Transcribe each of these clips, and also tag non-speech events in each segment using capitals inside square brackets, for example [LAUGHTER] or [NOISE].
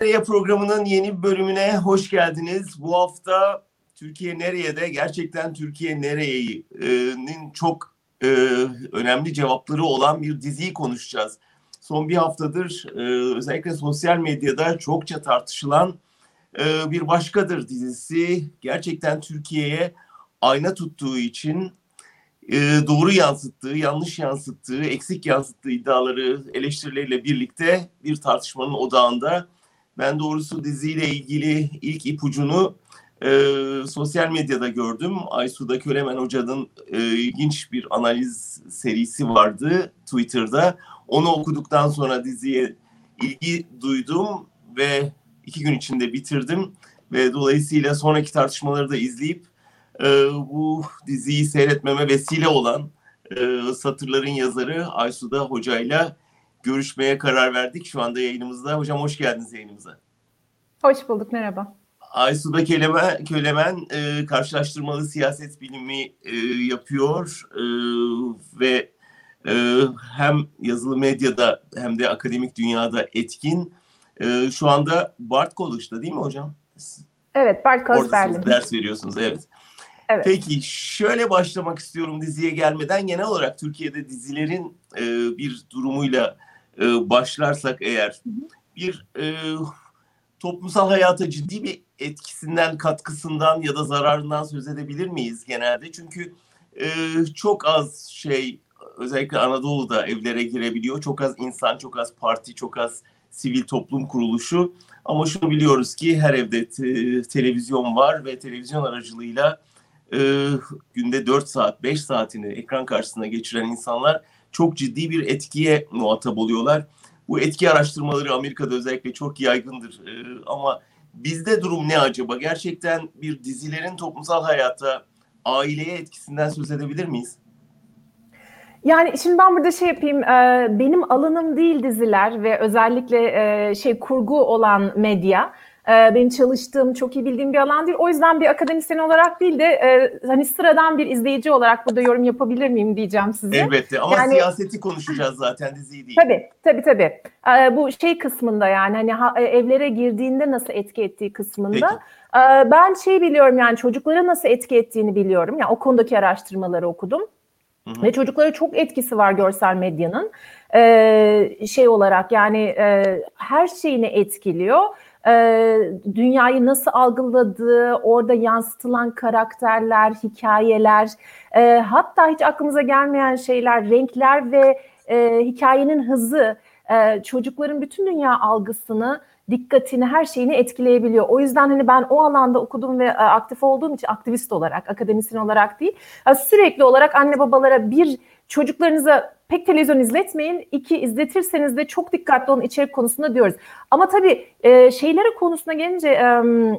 Nereye programının yeni bölümüne hoş geldiniz. Bu hafta Türkiye Nereye de gerçekten Türkiye Nereye'nin çok e, önemli cevapları olan bir diziyi konuşacağız. Son bir haftadır e, özellikle sosyal medyada çokça tartışılan e, bir başkadır dizisi. Gerçekten Türkiye'ye ayna tuttuğu için e, doğru yansıttığı, yanlış yansıttığı, eksik yansıttığı iddiaları eleştirileriyle birlikte bir tartışmanın odağında. Ben doğrusu diziyle ilgili ilk ipucunu e, sosyal medyada gördüm. Aysu'da Kölemen Hoca'nın e, ilginç bir analiz serisi vardı Twitter'da. Onu okuduktan sonra diziye ilgi duydum ve iki gün içinde bitirdim. Ve dolayısıyla sonraki tartışmaları da izleyip e, bu diziyi seyretmeme vesile olan e, satırların yazarı Aysu'da Hoca'yla görüşmeye karar verdik. Şu anda yayınımızda. Hocam hoş geldiniz yayınımıza. Hoş bulduk, merhaba. Aysu'da Kölemen, Kölemen e, karşılaştırmalı siyaset bilimi e, yapıyor e, ve e, hem yazılı medyada hem de akademik dünyada etkin. E, şu anda Bart College'da değil mi hocam? Evet, Bart College Berlin. ders veriyorsunuz, evet. Evet. Peki şöyle başlamak istiyorum diziye gelmeden genel olarak Türkiye'de dizilerin e, bir durumuyla e, başlarsak eğer bir e, toplumsal hayata ciddi bir etkisinden, katkısından ya da zararından söz edebilir miyiz genelde? Çünkü e, çok az şey özellikle Anadolu'da evlere girebiliyor. Çok az insan, çok az parti, çok az sivil toplum kuruluşu. Ama şunu biliyoruz ki her evde te- televizyon var ve televizyon aracılığıyla e, günde 4 saat, 5 saatini ekran karşısında geçiren insanlar çok ciddi bir etkiye muhatap oluyorlar. Bu etki araştırmaları Amerika'da özellikle çok yaygındır. E, ama bizde durum ne acaba? Gerçekten bir dizilerin toplumsal hayata, aileye etkisinden söz edebilir miyiz? Yani şimdi ben burada şey yapayım, benim alanım değil diziler ve özellikle şey kurgu olan medya. Benim çalıştığım, çok iyi bildiğim bir alan değil. O yüzden bir akademisyen olarak değil de hani sıradan bir izleyici olarak burada yorum yapabilir miyim diyeceğim size. Elbette ama yani, siyaseti konuşacağız zaten diziyi değil. Tabii tabii tabii. Bu şey kısmında yani hani evlere girdiğinde nasıl etki ettiği kısmında. Peki. Ben şey biliyorum yani çocuklara nasıl etki ettiğini biliyorum. Yani o konudaki araştırmaları okudum. Hı Ve çocuklara çok etkisi var görsel medyanın. Ee, şey olarak yani e, her şeyini etkiliyor. Ee, dünyayı nasıl algıladığı, orada yansıtılan karakterler, hikayeler, e, hatta hiç aklımıza gelmeyen şeyler, renkler ve e, hikayenin hızı e, çocukların bütün dünya algısını dikkatini, her şeyini etkileyebiliyor. O yüzden hani ben o alanda okudum ve aktif olduğum için aktivist olarak, akademisyen olarak değil, sürekli olarak anne babalara bir çocuklarınıza pek televizyon izletmeyin. İki izletirseniz de çok dikkatli olun içerik konusunda diyoruz. Ama tabii e, şeylere konusuna gelince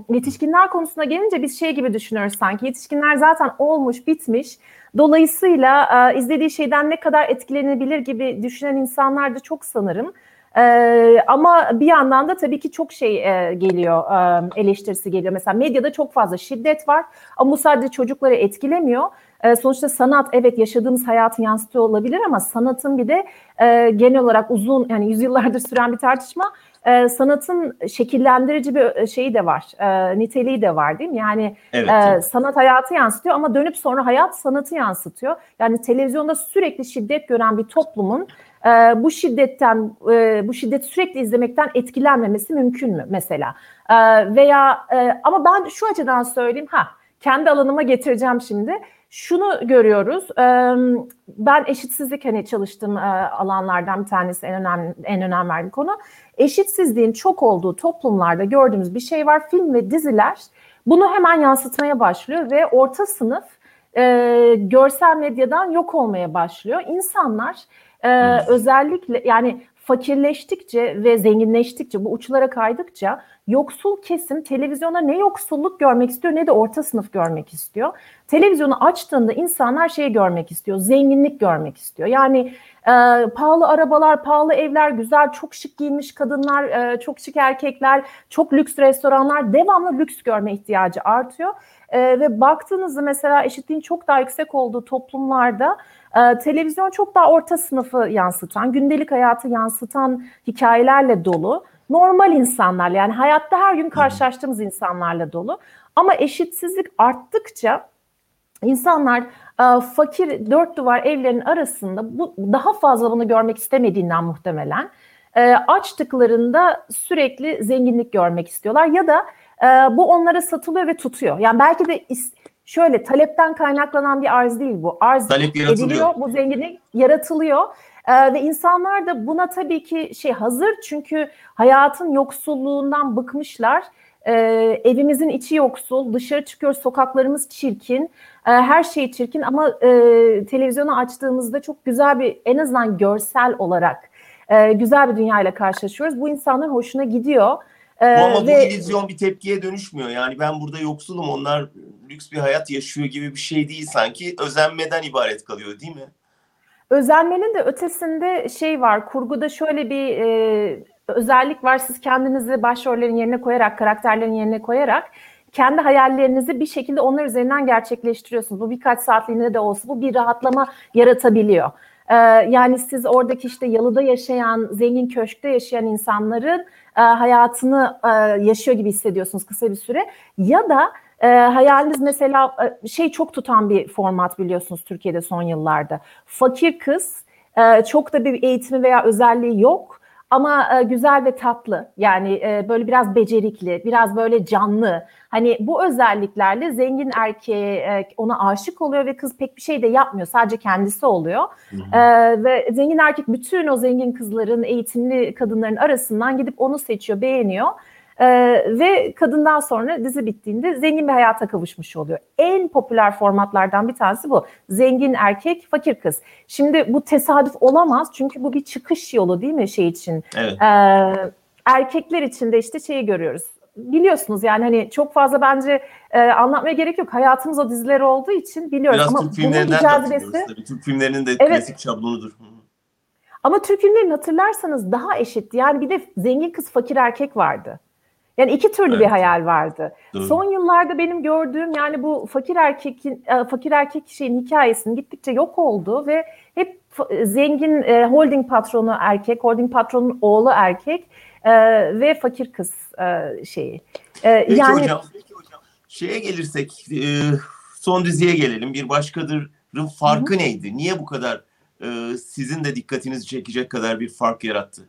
yetişkinler konusuna gelince biz şey gibi düşünüyoruz sanki. Yetişkinler zaten olmuş, bitmiş. Dolayısıyla izlediği şeyden ne kadar etkilenebilir gibi düşünen insanlar da çok sanırım. Ee, ama bir yandan da tabii ki çok şey e, geliyor, e, eleştirisi geliyor. Mesela medyada çok fazla şiddet var ama bu sadece çocukları etkilemiyor. E, sonuçta sanat evet yaşadığımız hayatı yansıtıyor olabilir ama sanatın bir de e, genel olarak uzun yani yüzyıllardır süren bir tartışma e, sanatın şekillendirici bir şeyi de var, e, niteliği de var değil mi? Yani evet, e, sanat hayatı yansıtıyor ama dönüp sonra hayat sanatı yansıtıyor. Yani televizyonda sürekli şiddet gören bir toplumun e, bu şiddetten, e, bu şiddeti sürekli izlemekten etkilenmemesi mümkün mü mesela? E, veya e, ama ben şu açıdan söyleyeyim, ha kendi alanıma getireceğim şimdi. Şunu görüyoruz. Ben eşitsizlik hani çalıştığım alanlardan bir tanesi en önemli en önem verdiğim konu. Eşitsizliğin çok olduğu toplumlarda gördüğümüz bir şey var. Film ve diziler bunu hemen yansıtmaya başlıyor ve orta sınıf e, görsel medyadan yok olmaya başlıyor. İnsanlar e, özellikle yani fakirleştikçe ve zenginleştikçe bu uçlara kaydıkça yoksul kesim televizyona ne yoksulluk görmek istiyor ne de orta sınıf görmek istiyor. Televizyonu açtığında insanlar şeyi görmek istiyor, zenginlik görmek istiyor. Yani e, pahalı arabalar, pahalı evler, güzel, çok şık giymiş kadınlar, e, çok şık erkekler, çok lüks restoranlar, devamlı lüks görme ihtiyacı artıyor. E, ve baktığınızda mesela eşitliğin çok daha yüksek olduğu toplumlarda e, televizyon çok daha orta sınıfı yansıtan, gündelik hayatı yansıtan hikayelerle dolu. normal insanlar yani hayatta her gün karşılaştığımız insanlarla dolu. Ama eşitsizlik arttıkça insanlar e, fakir dört duvar evlerin arasında bu daha fazla bunu görmek istemediğinden muhtemelen e, açtıklarında sürekli zenginlik görmek istiyorlar ya da e, bu onlara satılıyor ve tutuyor. Yani belki de şöyle talepten kaynaklanan bir arz değil bu. Arz Talep ediliyor, bu zenginlik yaratılıyor. Ee, ve insanlar da buna tabii ki şey hazır çünkü hayatın yoksulluğundan bıkmışlar. Ee, evimizin içi yoksul, dışarı çıkıyor, sokaklarımız çirkin, ee, her şey çirkin ama e, televizyonu açtığımızda çok güzel bir en azından görsel olarak e, güzel bir dünyayla karşılaşıyoruz. Bu insanların hoşuna gidiyor. Bu ama ve... bu illüzyon bir tepkiye dönüşmüyor. Yani ben burada yoksulum onlar lüks bir hayat yaşıyor gibi bir şey değil sanki. Özenmeden ibaret kalıyor değil mi? Özenmenin de ötesinde şey var. Kurguda şöyle bir e, özellik var. Siz kendinizi başrollerin yerine koyarak, karakterlerin yerine koyarak kendi hayallerinizi bir şekilde onlar üzerinden gerçekleştiriyorsunuz. Bu birkaç saatliğinde de olsa bu bir rahatlama yaratabiliyor. Ee, yani siz oradaki işte yalıda yaşayan, zengin köşkte yaşayan insanların e, hayatını e, yaşıyor gibi hissediyorsunuz kısa bir süre. Ya da e, hayaliniz mesela e, şey çok tutan bir format biliyorsunuz Türkiye'de son yıllarda. Fakir kız, e, çok da bir eğitimi veya özelliği yok ama e, güzel ve tatlı. Yani e, böyle biraz becerikli, biraz böyle canlı. Hani bu özelliklerle zengin erkeğe e, ona aşık oluyor ve kız pek bir şey de yapmıyor. Sadece kendisi oluyor. E, ve zengin erkek bütün o zengin kızların, eğitimli kadınların arasından gidip onu seçiyor, beğeniyor ee, ve kadından sonra dizi bittiğinde zengin bir hayata kavuşmuş oluyor. En popüler formatlardan bir tanesi bu. Zengin erkek, fakir kız. Şimdi bu tesadüf olamaz çünkü bu bir çıkış yolu değil mi şey için? Evet. Ee, erkekler için de işte şeyi görüyoruz. Biliyorsunuz yani hani çok fazla bence e, anlatmaya gerek yok. Hayatımız o diziler olduğu için biliyoruz. Biraz Ama Türk filmlerinden cazibesi... tabii. Türk filmlerinin de evet. klasik şablonudur. Ama Türk filmlerini hatırlarsanız daha eşitti. Yani bir de zengin kız fakir erkek vardı. Yani iki türlü evet. bir hayal vardı. Doğru. Son yıllarda benim gördüğüm yani bu fakir erkekin e, fakir erkek şeyin hikayesinin gittikçe yok oldu ve hep zengin e, holding patronu erkek, holding patronun oğlu erkek e, ve fakir kız şeyi. Peki yani hocam, peki hocam. Şeye gelirsek son diziye gelelim. Bir başkadırın farkı Hı-hı. neydi? Niye bu kadar sizin de dikkatinizi çekecek kadar bir fark yarattı?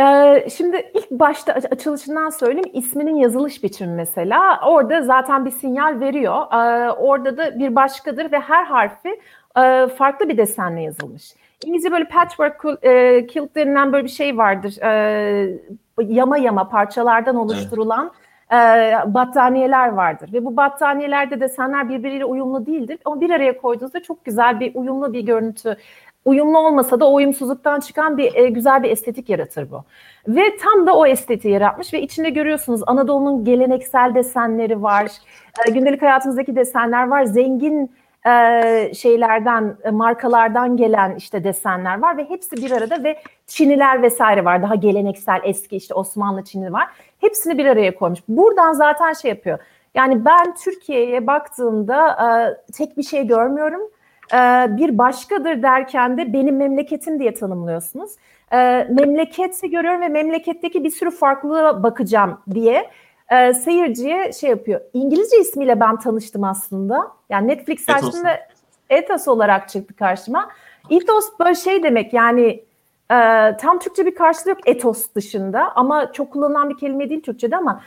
Ee, şimdi ilk başta açılışından söyleyeyim isminin yazılış biçimi mesela orada zaten bir sinyal veriyor. Ee, orada da bir başkadır ve her harfi e, farklı bir desenle yazılmış. İngilizce böyle patchwork e, kilt denilen böyle bir şey vardır. E, yama yama parçalardan oluşturulan evet. battaniyeler vardır. Ve bu battaniyelerde desenler birbiriyle uyumlu değildir. Ama bir araya koyduğunuzda çok güzel bir uyumlu bir görüntü uyumlu olmasa da o uyumsuzluktan çıkan bir e, güzel bir estetik yaratır bu. Ve tam da o estetiği yaratmış ve içinde görüyorsunuz Anadolu'nun geleneksel desenleri var. E, gündelik hayatımızdaki desenler var. Zengin e, şeylerden, e, markalardan gelen işte desenler var ve hepsi bir arada ve Çiniler vesaire var. Daha geleneksel eski işte Osmanlı Çini var. Hepsini bir araya koymuş. Buradan zaten şey yapıyor. Yani ben Türkiye'ye baktığımda e, tek bir şey görmüyorum bir başkadır derken de benim memleketim diye tanımlıyorsunuz. E, memleketse görüyorum ve memleketteki bir sürü farklılığa bakacağım diye e, seyirciye şey yapıyor. İngilizce ismiyle ben tanıştım aslında. Yani Netflix açtığımda Ethos olarak çıktı karşıma. Ethos böyle şey demek yani e, tam Türkçe bir karşılığı yok ethos dışında ama çok kullanılan bir kelime değil Türkçe'de ama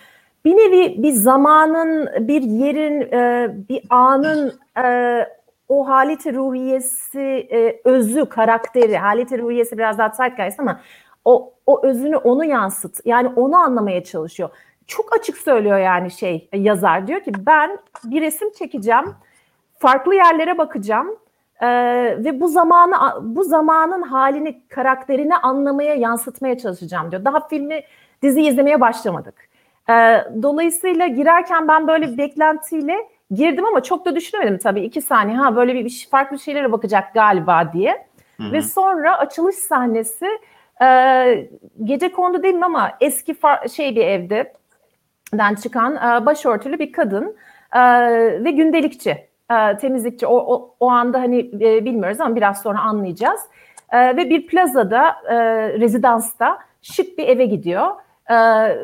bir nevi bir zamanın, bir yerin, e, bir anın e, o haleti ruhiyesi, e, özü, karakteri, haleti ruhiyesi biraz daha zeitgeist ama o, o özünü onu yansıt. Yani onu anlamaya çalışıyor. Çok açık söylüyor yani şey yazar. Diyor ki ben bir resim çekeceğim. Farklı yerlere bakacağım. Ee, ve bu zamanı bu zamanın halini, karakterini anlamaya, yansıtmaya çalışacağım diyor. Daha filmi, dizi izlemeye başlamadık. Ee, dolayısıyla girerken ben böyle bir beklentiyle girdim ama çok da düşünemedim tabii. iki saniye ha böyle bir, bir farklı şeylere bakacak galiba diye. Hı-hı. Ve sonra açılış sahnesi e, gece kondu değil mi ama eski far- şey bir evde den çıkan e, başörtülü bir kadın e, ve gündelikçi, e, temizlikçi. O, o, o anda hani e, bilmiyoruz ama biraz sonra anlayacağız. E, ve bir plazada, e, rezidansta şık bir eve gidiyor. Ee,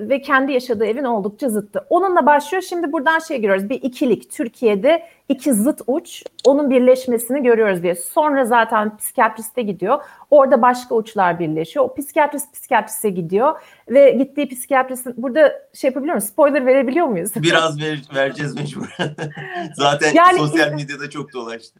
ve kendi yaşadığı evin oldukça zıttı. Onunla başlıyor. Şimdi buradan şey görüyoruz. Bir ikilik. Türkiye'de iki zıt uç. Onun birleşmesini görüyoruz diye. Sonra zaten psikiyatriste gidiyor. Orada başka uçlar birleşiyor. O psikiyatrist psikiyatriste gidiyor. Ve gittiği psikiyatristin... Burada şey yapabiliyor muyuz? Spoiler verebiliyor muyuz? [LAUGHS] Biraz ver, vereceğiz mecburen. [LAUGHS] zaten Yani- sosyal medyada çok dolaştı.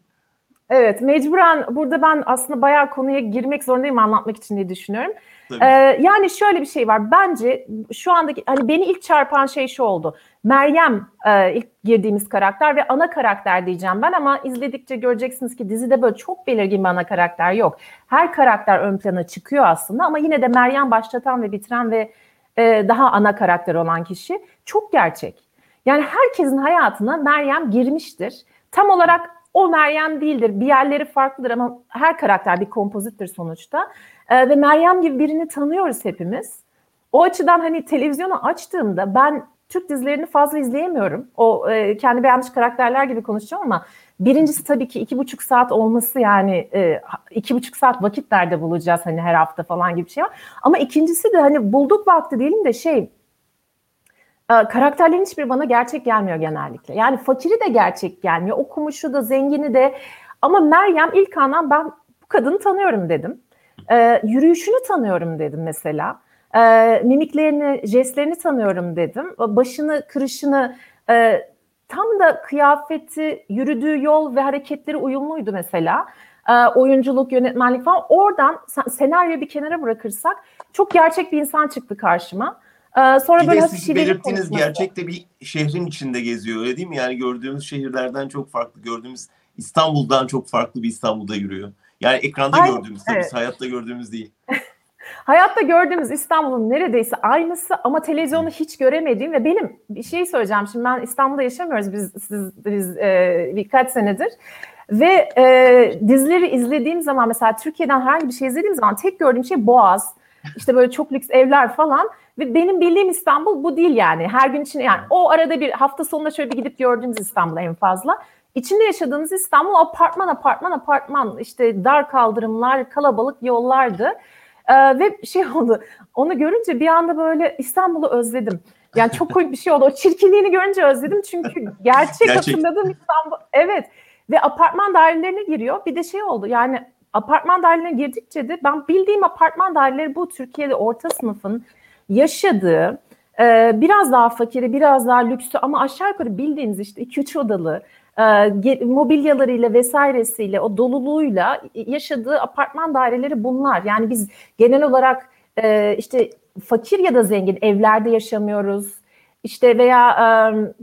Evet, mecburen burada ben aslında bayağı konuya girmek zorundayım anlatmak için diye düşünüyorum. Ee, yani şöyle bir şey var. Bence şu andaki hani beni ilk çarpan şey şu oldu. Meryem e, ilk girdiğimiz karakter ve ana karakter diyeceğim ben ama izledikçe göreceksiniz ki dizide böyle çok belirgin bir ana karakter yok. Her karakter ön plana çıkıyor aslında ama yine de Meryem başlatan ve bitiren ve e, daha ana karakter olan kişi çok gerçek. Yani herkesin hayatına Meryem girmiştir. Tam olarak o Meryem değildir. Bir yerleri farklıdır ama her karakter bir kompozittir sonuçta. Ee, ve Meryem gibi birini tanıyoruz hepimiz. O açıdan hani televizyonu açtığımda ben Türk dizilerini fazla izleyemiyorum. O e, kendi beğenmiş karakterler gibi konuşacağım ama birincisi tabii ki iki buçuk saat olması yani e, iki buçuk saat vakit nerede bulacağız hani her hafta falan gibi bir şey var. Ama ikincisi de hani bulduk vakti diyelim de şey e, karakterlerin hiçbiri bana gerçek gelmiyor genellikle. Yani fakiri de gerçek gelmiyor, okumuşu da zengini de. Ama Meryem ilk andan ben bu kadını tanıyorum dedim. E, yürüyüşünü tanıyorum dedim mesela. E, mimiklerini, jestlerini tanıyorum dedim. Başını, kırışını, e, tam da kıyafeti, yürüdüğü yol ve hareketleri uyumluydu mesela. E, oyunculuk, yönetmenlik falan. Oradan sen- senaryoyu bir kenara bırakırsak çok gerçek bir insan çıktı karşıma. Sonra Bir böyle de siz belirttiğiniz gerçekte bir şehrin içinde geziyor öyle değil mi? Yani gördüğümüz şehirlerden çok farklı. Gördüğümüz İstanbul'dan çok farklı bir İstanbul'da yürüyor. Yani ekranda Aynen, gördüğümüz tabii evet. hayatta gördüğümüz değil. [LAUGHS] Hayatta gördüğümüz İstanbul'un neredeyse aynısı ama televizyonu hiç göremediğim ve benim bir şey söyleyeceğim. Şimdi ben İstanbul'da yaşamıyoruz biz, siz, biz e, birkaç senedir. Ve e, dizileri izlediğim zaman mesela Türkiye'den herhangi bir şey izlediğim zaman tek gördüğüm şey Boğaz. İşte böyle çok lüks evler falan. Ve benim bildiğim İstanbul bu değil yani. Her gün için yani o arada bir hafta sonunda şöyle bir gidip gördüğümüz İstanbul en fazla. İçinde yaşadığımız İstanbul apartman apartman apartman işte dar kaldırımlar, kalabalık yollardı. Ee, ve şey [LAUGHS] oldu. Onu görünce bir anda böyle İstanbul'u özledim. Yani çok komik bir şey oldu. O çirkinliğini görünce özledim çünkü [LAUGHS] gerçek, Gerçek. hatırladığım İstanbul. Evet. Ve apartman dairelerine giriyor. Bir de şey oldu. Yani apartman dairelerine girdikçe de ben bildiğim apartman daireleri bu Türkiye'de orta sınıfın yaşadığı e, biraz daha fakiri, biraz daha lüksü ama aşağı yukarı bildiğiniz işte 2-3 odalı e, mobilyalarıyla vesairesiyle o doluluğuyla yaşadığı apartman daireleri bunlar. Yani biz genel olarak e, işte fakir ya da zengin evlerde yaşamıyoruz. İşte veya e,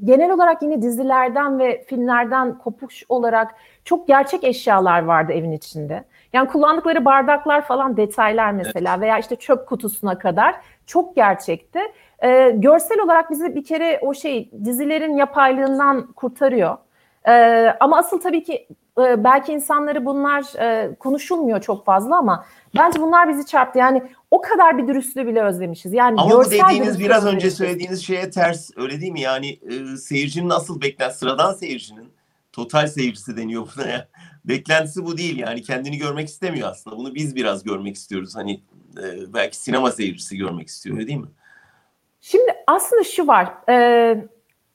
genel olarak yine dizilerden ve filmlerden kopuş olarak çok gerçek eşyalar vardı evin içinde. Yani kullandıkları bardaklar falan detaylar mesela veya işte çöp kutusuna kadar çok gerçekti. E, görsel olarak bizi bir kere o şey dizilerin yapaylığından kurtarıyor. E, ama asıl tabii ki e, belki insanları bunlar e, konuşulmuyor çok fazla ama bence bunlar bizi çarptı. Yani o kadar bir dürüstlüğü bile özlemişiz. Yani Ama bu dediğiniz biraz önce söylediğiniz şeye ters öyle değil mi? Yani e, seyircinin asıl beklentisi, sıradan seyircinin total seyircisi deniyor buna ya. [LAUGHS] Beklentisi bu değil yani kendini görmek istemiyor aslında. Bunu biz biraz görmek istiyoruz. Hani e, belki sinema seyircisi görmek istiyor öyle değil mi? Şimdi aslında şu var. e,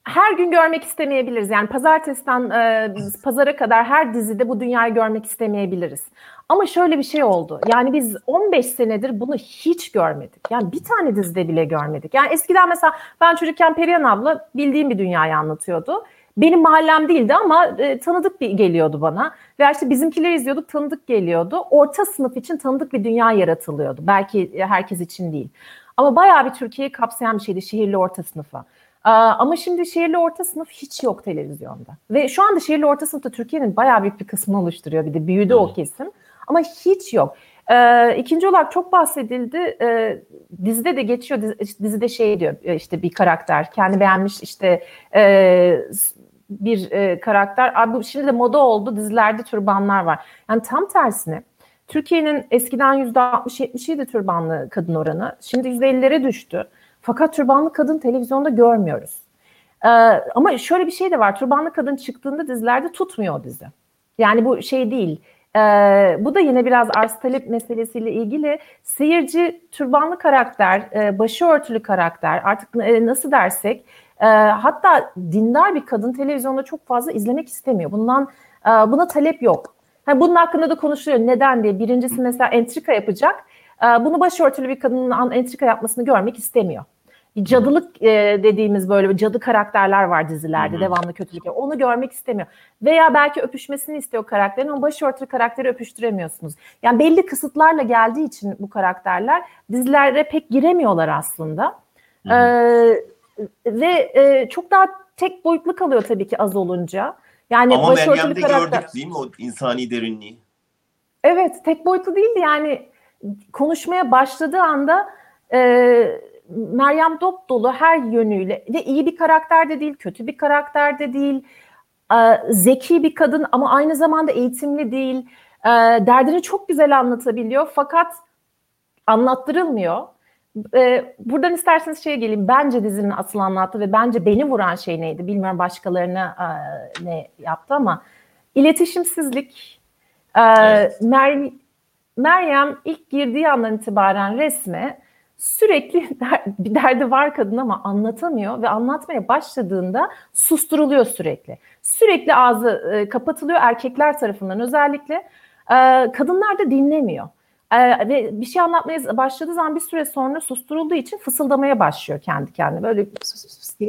her gün görmek istemeyebiliriz. Yani pazartesiden e, pazara kadar her dizide bu dünyayı görmek istemeyebiliriz. Ama şöyle bir şey oldu. Yani biz 15 senedir bunu hiç görmedik. Yani bir tane dizide bile görmedik. Yani eskiden mesela ben çocukken Perihan abla bildiğim bir dünyayı anlatıyordu. Benim mahallem değildi ama e, tanıdık bir geliyordu bana. Ve işte bizimkileri izliyorduk tanıdık geliyordu. Orta sınıf için tanıdık bir dünya yaratılıyordu. Belki herkes için değil. Ama bayağı bir Türkiye'yi kapsayan bir şeydi şehirli orta sınıfa. Ama şimdi şehirli orta sınıf hiç yok televizyonda. Ve şu anda şehirli orta sınıfta Türkiye'nin bayağı büyük bir kısmını oluşturuyor. Bir de büyüdü o kesim. Ama hiç yok. Ee, ikinci olarak çok bahsedildi. Ee, dizide de geçiyor. Diz- Dizide şey diyor işte bir karakter. Kendi beğenmiş işte e, bir e, karakter. Abi şimdi de moda oldu. Dizilerde türbanlar var. Yani tam tersine Türkiye'nin eskiden %60-70'iydi türbanlı kadın oranı. Şimdi %50'lere düştü. Fakat türbanlı kadın televizyonda görmüyoruz. Ee, ama şöyle bir şey de var. Türbanlı kadın çıktığında dizilerde tutmuyor dizi. Yani bu şey değil. Ee, bu da yine biraz arz talep meselesiyle ilgili. Seyirci türbanlı karakter, e, başörtülü karakter artık e, nasıl dersek e, hatta dindar bir kadın televizyonda çok fazla izlemek istemiyor. Bundan e, buna talep yok. Yani bunun hakkında da konuşuluyor. Neden diye. Birincisi mesela entrika yapacak. E, bunu başörtülü bir kadının entrika yapmasını görmek istemiyor cadılık e, dediğimiz böyle cadı karakterler var dizilerde Hı-hı. devamlı kötülük. Onu görmek istemiyor. Veya belki öpüşmesini istiyor karakterin ama başörtülü karakteri öpüştüremiyorsunuz. Yani belli kısıtlarla geldiği için bu karakterler dizilere pek giremiyorlar aslında. Ee, ve e, çok daha tek boyutlu kalıyor tabii ki az olunca. Yani ama Meryem'de karakter... gördük değil mi o insani derinliği? Evet tek boyutlu değildi yani konuşmaya başladığı anda e, Meryem dop dolu her yönüyle ve iyi bir karakter de değil, kötü bir karakter de değil, zeki bir kadın ama aynı zamanda eğitimli değil. Derdini çok güzel anlatabiliyor fakat anlattırılmıyor. Buradan isterseniz şeye geleyim. Bence dizinin asıl anlattığı ve bence beni vuran şey neydi? Bilmiyorum başkalarına ne yaptı ama iletişimsizlik. Evet. Meryem ilk girdiği andan itibaren resme sürekli [LAUGHS] der, bir derdi var kadın ama anlatamıyor ve anlatmaya başladığında susturuluyor sürekli. Sürekli ağzı e, kapatılıyor erkekler tarafından özellikle. E, kadınlar da dinlemiyor. E, ve bir şey anlatmaya başladığı zaman bir süre sonra susturulduğu için fısıldamaya başlıyor kendi kendine. Böyle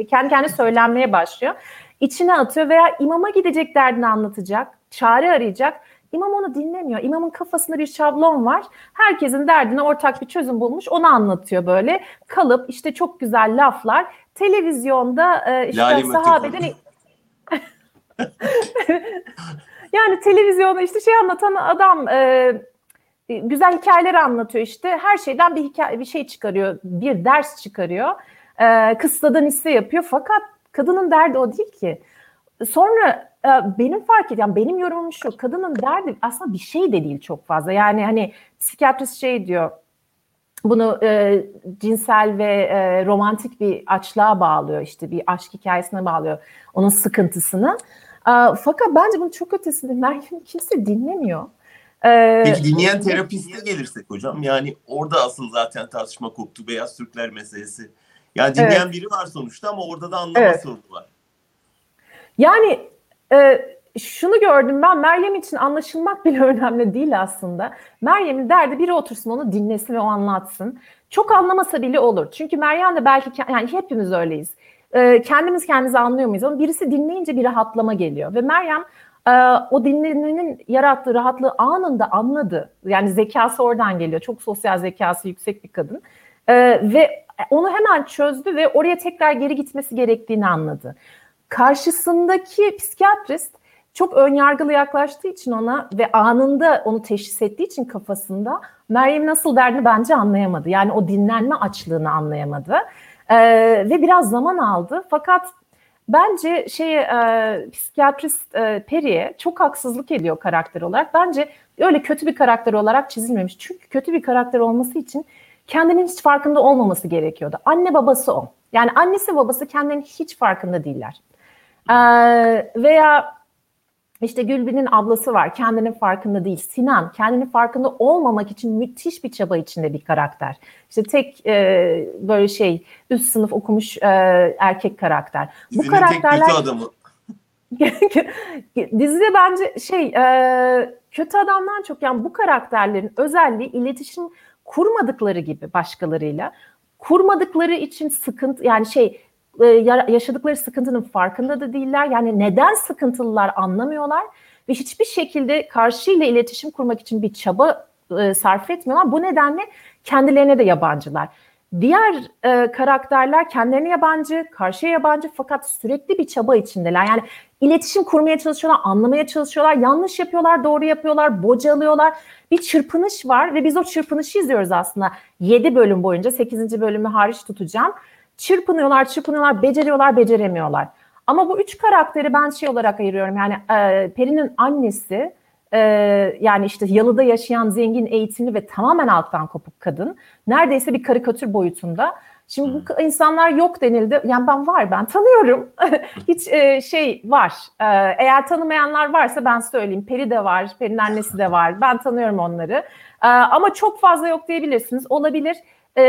kendi kendine söylenmeye başlıyor. İçine atıyor veya imama gidecek derdini anlatacak, çare arayacak İmam onu dinlemiyor. İmamın kafasında bir şablon var. Herkesin derdine ortak bir çözüm bulmuş. Onu anlatıyor böyle. Kalıp işte çok güzel laflar. Televizyonda e, işte sahabeden... [LAUGHS] yani televizyonda işte şey anlatan adam e, güzel hikayeler anlatıyor işte. Her şeyden bir hikaye bir şey çıkarıyor. Bir ders çıkarıyor. E, kıssadan hisse yapıyor. Fakat kadının derdi o değil ki. Sonra benim fark ediyorum, benim yorumum şu, kadının derdi aslında bir şey de değil çok fazla. Yani hani psikiyatrist şey diyor, bunu e, cinsel ve e, romantik bir açlığa bağlıyor, işte bir aşk hikayesine bağlıyor onun sıkıntısını. E, fakat bence bunun çok ötesinde Meryem kimse dinlemiyor. E, Peki dinleyen terapiste gelirsek hocam, yani orada asıl zaten tartışma koptu beyaz Türkler meselesi. Yani dinleyen evet. biri var sonuçta ama orada da anlama evet. sorunu var. Yani e, şunu gördüm ben Meryem için anlaşılmak bile [LAUGHS] önemli değil aslında. Meryem'in derdi biri otursun onu dinlesin ve o anlatsın. Çok anlamasa bile olur. Çünkü Meryem de belki yani hepimiz öyleyiz. E, kendimiz kendimizi anlıyor muyuz? Ama birisi dinleyince bir rahatlama geliyor. Ve Meryem e, o dinlemenin yarattığı rahatlığı anında anladı. Yani zekası oradan geliyor. Çok sosyal zekası yüksek bir kadın. E, ve onu hemen çözdü ve oraya tekrar geri gitmesi gerektiğini anladı karşısındaki psikiyatrist çok önyargılı yaklaştığı için ona ve anında onu teşhis ettiği için kafasında Meryem nasıl derdini bence anlayamadı. Yani o dinlenme açlığını anlayamadı. Ee, ve biraz zaman aldı. Fakat bence şey e, psikiyatrist e, Peri'ye çok haksızlık ediyor karakter olarak. Bence öyle kötü bir karakter olarak çizilmemiş. Çünkü kötü bir karakter olması için kendinin hiç farkında olmaması gerekiyordu. Anne babası o. Yani annesi babası kendinin hiç farkında değiller. Ee, veya işte Gülbin'in ablası var. Kendinin farkında değil. Sinan kendinin farkında olmamak için müthiş bir çaba içinde bir karakter. İşte tek e, böyle şey üst sınıf okumuş e, erkek karakter. Dizinin Bu karakterler tek adamı. [LAUGHS] Dizide bence şey e, kötü adamdan çok yani bu karakterlerin özelliği iletişim kurmadıkları gibi başkalarıyla kurmadıkları için sıkıntı yani şey e, yaşadıkları sıkıntının farkında da değiller. Yani neden sıkıntılılar anlamıyorlar ve hiçbir şekilde karşıyla iletişim kurmak için bir çaba e, sarf etmiyorlar. Bu nedenle kendilerine de yabancılar. Diğer e, karakterler kendilerine yabancı, karşıya yabancı fakat sürekli bir çaba içindeler. Yani iletişim kurmaya çalışıyorlar, anlamaya çalışıyorlar, yanlış yapıyorlar, doğru yapıyorlar, bocalıyorlar. Bir çırpınış var ve biz o çırpınışı izliyoruz aslında. 7 bölüm boyunca, 8. bölümü hariç tutacağım çırpınıyorlar, çırpınıyorlar, beceriyorlar, beceremiyorlar. Ama bu üç karakteri ben şey olarak ayırıyorum. Yani e, Peri'nin annesi e, yani işte yalıda yaşayan zengin, eğitimli ve tamamen alttan kopuk kadın. Neredeyse bir karikatür boyutunda. Şimdi bu insanlar yok denildi. Yani ben var, ben tanıyorum. [LAUGHS] Hiç e, şey var. E, eğer tanımayanlar varsa ben söyleyeyim. Peri de var, Peri'nin annesi de var. Ben tanıyorum onları. E, ama çok fazla yok diyebilirsiniz. Olabilir. E,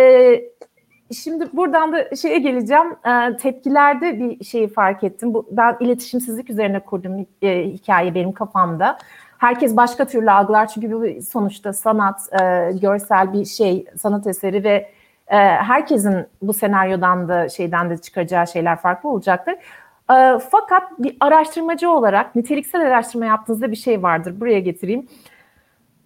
şimdi buradan da şeye geleceğim. E, tepkilerde bir şeyi fark ettim. Bu, ben iletişimsizlik üzerine kurdum e, hikaye benim kafamda. Herkes başka türlü algılar çünkü bu sonuçta sanat, e, görsel bir şey, sanat eseri ve e, herkesin bu senaryodan da şeyden de çıkaracağı şeyler farklı olacaktır. E, fakat bir araştırmacı olarak niteliksel araştırma yaptığınızda bir şey vardır. Buraya getireyim.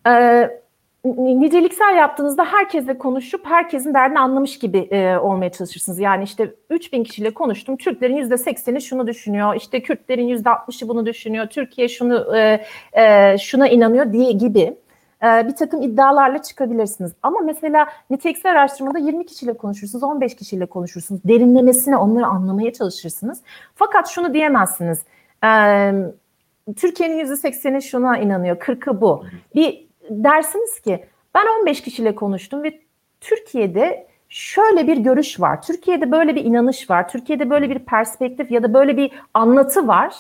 E, niceliksel yaptığınızda herkesle konuşup herkesin derdini anlamış gibi e, olmaya çalışırsınız. Yani işte 3000 kişiyle konuştum. Türklerin %80'i şunu düşünüyor. İşte Kürtlerin %60'ı bunu düşünüyor. Türkiye şunu e, e, şuna inanıyor diye gibi e, bir takım iddialarla çıkabilirsiniz. Ama mesela niteliksel araştırmada 20 kişiyle konuşursunuz, 15 kişiyle konuşursunuz. Derinlemesine onları anlamaya çalışırsınız. Fakat şunu diyemezsiniz. E, Türkiye'nin %80'i şuna inanıyor, 40'ı bu. Bir dersiniz ki ben 15 kişiyle konuştum ve Türkiye'de şöyle bir görüş var. Türkiye'de böyle bir inanış var. Türkiye'de böyle bir perspektif ya da böyle bir anlatı var.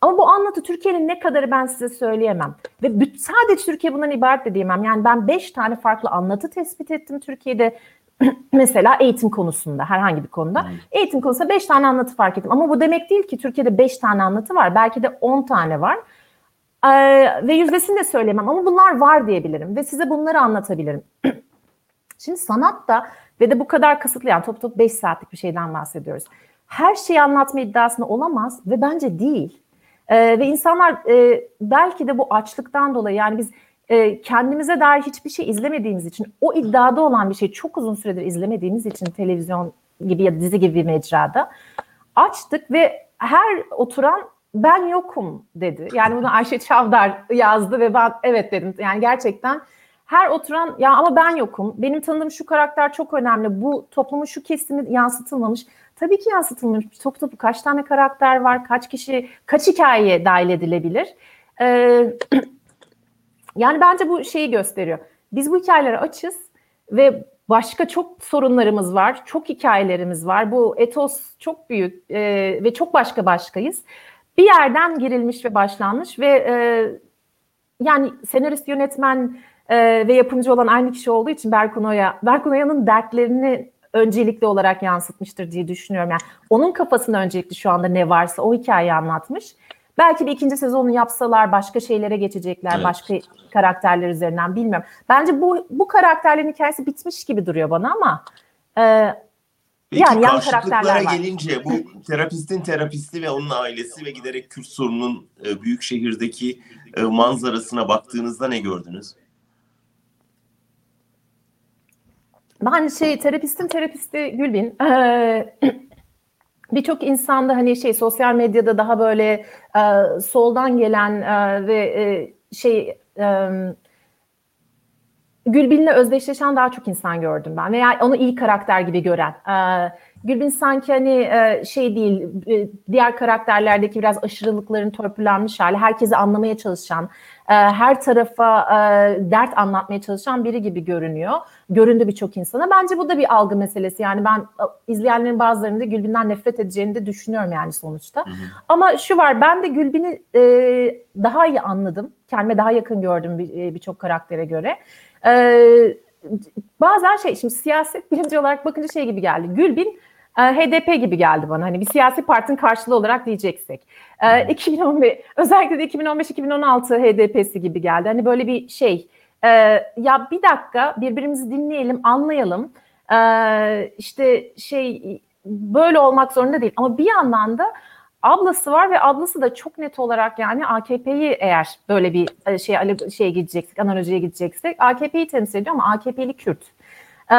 Ama bu anlatı Türkiye'nin ne kadarı ben size söyleyemem. Ve sadece Türkiye bundan ibaret de diyemem. Yani ben beş tane farklı anlatı tespit ettim Türkiye'de. [CLEARS THROAT] mesela eğitim konusunda herhangi bir konuda. Hmm. Eğitim konusunda beş tane anlatı fark ettim. Ama bu demek değil ki Türkiye'de beş tane anlatı var. Belki de on tane var. Ee, ve yüzdesini de söyleyemem ama bunlar var diyebilirim. Ve size bunları anlatabilirim. [CLEARS THROAT] Şimdi sanatta ve de bu kadar kısıtlı yani top top 5 saatlik bir şeyden bahsediyoruz. Her şeyi anlatma iddiasında olamaz ve bence değil. E, ve insanlar e, belki de bu açlıktan dolayı yani biz e, kendimize dair hiçbir şey izlemediğimiz için o iddiada olan bir şey çok uzun süredir izlemediğimiz için televizyon gibi ya da dizi gibi bir mecrada açtık ve her oturan ben yokum dedi. Yani bunu Ayşe Çavdar yazdı ve ben evet dedim. Yani gerçekten her oturan ya ama ben yokum. Benim tanıdığım şu karakter çok önemli. Bu toplumun şu kesimi yansıtılmamış. Tabii ki yansıtılmış. Top topu kaç tane karakter var? Kaç kişi, kaç hikayeye dahil edilebilir? Ee, [CLEARS THROAT] yani bence bu şeyi gösteriyor. Biz bu hikayeleri açız ve başka çok sorunlarımız var. Çok hikayelerimiz var. Bu etos çok büyük e, ve çok başka başkayız. Bir yerden girilmiş ve başlanmış ve e, yani senarist yönetmen e, ve yapımcı olan aynı kişi olduğu için Berkun Oya, Berkun Oya'nın dertlerini öncelikli olarak yansıtmıştır diye düşünüyorum. Yani onun kafasında öncelikli şu anda ne varsa o hikayeyi anlatmış. Belki bir ikinci sezonu yapsalar başka şeylere geçecekler, evet. başka karakterler üzerinden bilmiyorum. Bence bu bu karakterlerin hikayesi bitmiş gibi duruyor bana ama e, Peki yani yan karakterler var. gelince bu terapistin terapisti ve onun ailesi ve giderek Kürt sorunun e, büyük şehirdeki e, manzarasına baktığınızda ne gördünüz? Ben şey terapistin terapisti Gülbin. Ee, [CLEARS THROAT] Birçok insanda hani şey sosyal medyada daha böyle e, soldan gelen e, ve e, şey e, Gülbin'le özdeşleşen daha çok insan gördüm ben veya onu iyi karakter gibi gören. E, Gülbin sanki hani e, şey değil, e, diğer karakterlerdeki biraz aşırılıkların törpülenmiş hali, herkesi anlamaya çalışan, e, her tarafa dert anlatmaya çalışan biri gibi görünüyor. Göründü birçok insana. Bence bu da bir algı meselesi. Yani ben izleyenlerin bazılarının da Gülbin'den nefret edeceğini de düşünüyorum yani sonuçta. Hı hı. Ama şu var, ben de Gülbin'i daha iyi anladım. Kendime daha yakın gördüm birçok karaktere göre. Evet bazen şey şimdi siyaset [LAUGHS] bilimci olarak bakınca şey gibi geldi. Gülbin e, HDP gibi geldi bana. Hani bir siyasi partinin karşılığı olarak diyeceksek. 2015 e, [LAUGHS] özellikle de 2015-2016 HDP'si gibi geldi. Hani böyle bir şey. E, ya bir dakika birbirimizi dinleyelim, anlayalım. İşte şey böyle olmak zorunda değil. Ama bir yandan da ablası var ve ablası da çok net olarak yani AKP'yi eğer böyle bir şey şeye gideceksek, analojiye gideceksek AKP'yi temsil ediyor ama AKP'li Kürt. Ee,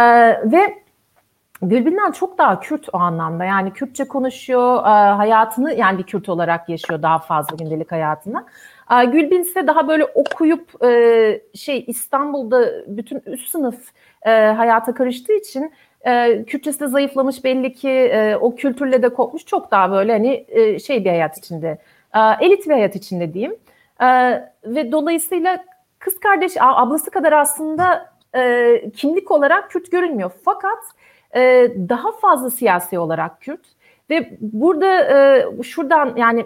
ve Gülbin'den çok daha Kürt o anlamda. Yani Kürtçe konuşuyor, hayatını yani bir Kürt olarak yaşıyor daha fazla gündelik hayatını. Gülbin ise daha böyle okuyup şey İstanbul'da bütün üst sınıf hayata karıştığı için e, Kürtçesi de zayıflamış belli ki e, o kültürle de kopmuş. Çok daha böyle hani e, şey bir hayat içinde e, elit bir hayat içinde diyeyim. E, ve dolayısıyla kız kardeş ablası kadar aslında e, kimlik olarak Kürt görünmüyor. Fakat e, daha fazla siyasi olarak Kürt. Ve burada e, şuradan yani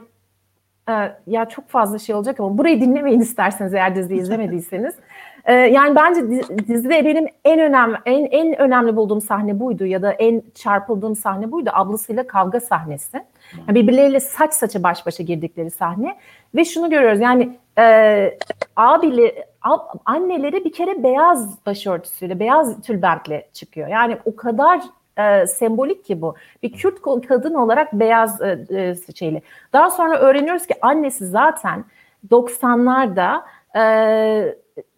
e, ya çok fazla şey olacak ama burayı dinlemeyin isterseniz eğer diziyi izlemediyseniz. [LAUGHS] E, yani bence dizide benim en önemli en en önemli bulduğum sahne buydu ya da en çarpıldığım sahne buydu ablasıyla kavga sahnesi. Yani birbirleriyle saç saça baş başa girdikleri sahne ve şunu görüyoruz yani e, abili anneleri bir kere beyaz başörtüsüyle beyaz tülbentle çıkıyor. Yani o kadar e, sembolik ki bu. Bir Kürt kadın olarak beyaz e, e, şeyli. Daha sonra öğreniyoruz ki annesi zaten 90'larda e,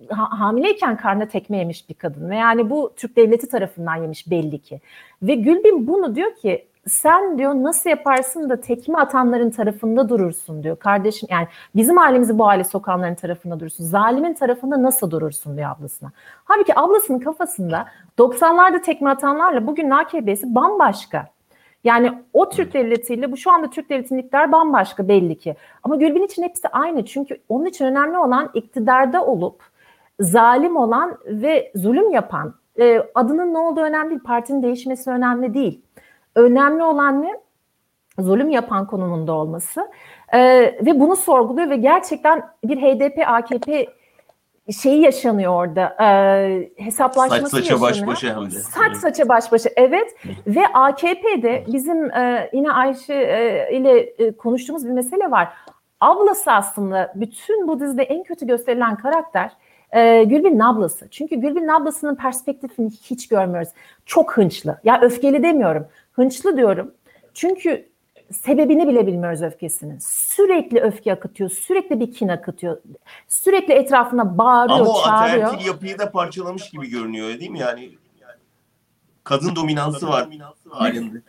hamileyken karnına tekme yemiş bir kadın ve yani bu Türk devleti tarafından yemiş belli ki. Ve Gülbin bunu diyor ki sen diyor nasıl yaparsın da tekme atanların tarafında durursun diyor. Kardeşim yani bizim ailemizi bu aile sokanların tarafında durursun. Zalimin tarafında nasıl durursun diyor ablasına. Halbuki ablasının kafasında 90'larda tekme atanlarla bugün AKP'si bambaşka. Yani o Türk devletiyle bu şu anda Türk devletinin iktidarı bambaşka belli ki. Ama Gülbin için hepsi aynı. Çünkü onun için önemli olan iktidarda olup zalim olan ve zulüm yapan e, adının ne olduğu önemli değil. Partinin değişmesi önemli değil. Önemli olan ne? Zulüm yapan konumunda olması. E, ve bunu sorguluyor ve gerçekten bir HDP, AKP şeyi yaşanıyor orada. E, hesaplaşması Saç saça yaşanıyor. baş başa hem de. Saç saça baş başa evet. ve AKP'de bizim e, yine Ayşe e, ile e, konuştuğumuz bir mesele var. Ablası aslında bütün bu dizide en kötü gösterilen karakter e, Gülbin'in ablası. Çünkü Gülbin'in ablasının perspektifini hiç görmüyoruz. Çok hınçlı. Ya öfkeli demiyorum. Hınçlı diyorum. Çünkü sebebini bile bilmiyoruz öfkesinin. Sürekli öfke akıtıyor, sürekli bir kin akıtıyor. Sürekli etrafına bağırıyor, Ama o çağırıyor. ataerkil yapıyı da parçalamış gibi görünüyor değil mi? Yani kadın dominansı var halinde.